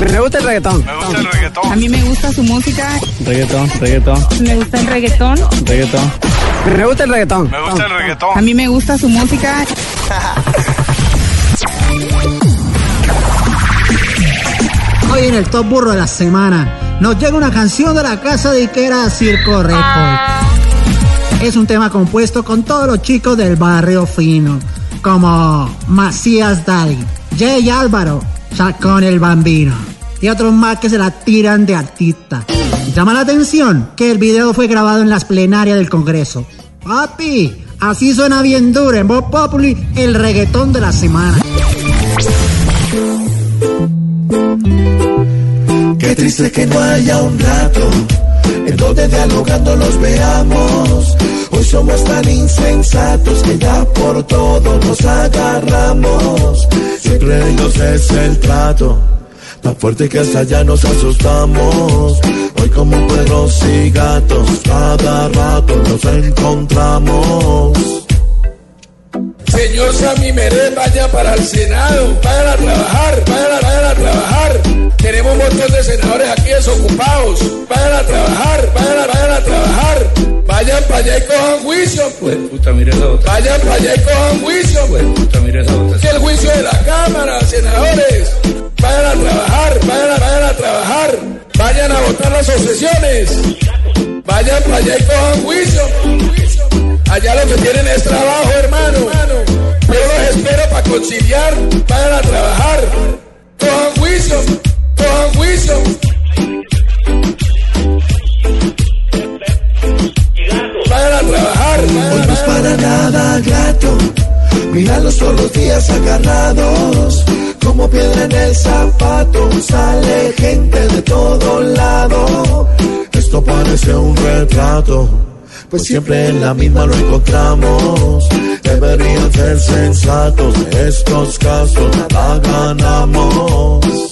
Me gusta el reggaetón. Me gusta el reggaetón. A mí me gusta su música, Reggaetón, reggaetón, me gusta el reggaetón. reggaetón. Me gusta el reggaetón. Me gusta el A reggaetón. mí me gusta su música. Hoy en el Top Burro de la semana nos llega una canción de la casa de Iquera Circo Record. Es un tema compuesto con todos los chicos del barrio fino, como Macías Daddy, Jay Álvaro, Chacón el Bambino y otros más que se la tiran de artista. Llama la atención que el video fue grabado en las plenarias del Congreso. Papi, así suena bien duro en Voz Populi el reggaetón de la semana. Qué triste que no haya un rato en donde dialogando los veamos. Hoy somos tan insensatos que ya por todo nos agarramos. Ellos es el trato, tan fuerte que hasta ya nos asustamos. Hoy como perros y gatos, cada rato nos encontramos. Señor Sammy Meré, vaya para el Senado, vayan a trabajar, vayan a, a trabajar. Tenemos un montón de senadores aquí desocupados. Para allá y cojan juicio, pues. Puta, mira esa otra. Vayan para allá y cojan juicio, pues. Puta, mira esa otra. Es el juicio de la Cámara, senadores. Vayan a trabajar, vayan a, vayan a trabajar. Vayan a votar las obsesiones. Vayan para allá y cojan juicio. Allá lo que tienen es trabajo, Míralos todos los días agarrados. Como piedra en el zapato. Sale gente de todo lado. Esto parece un retrato. Pues siempre en la misma lo encontramos. Deberían ser sensatos. De estos casos nada ganamos.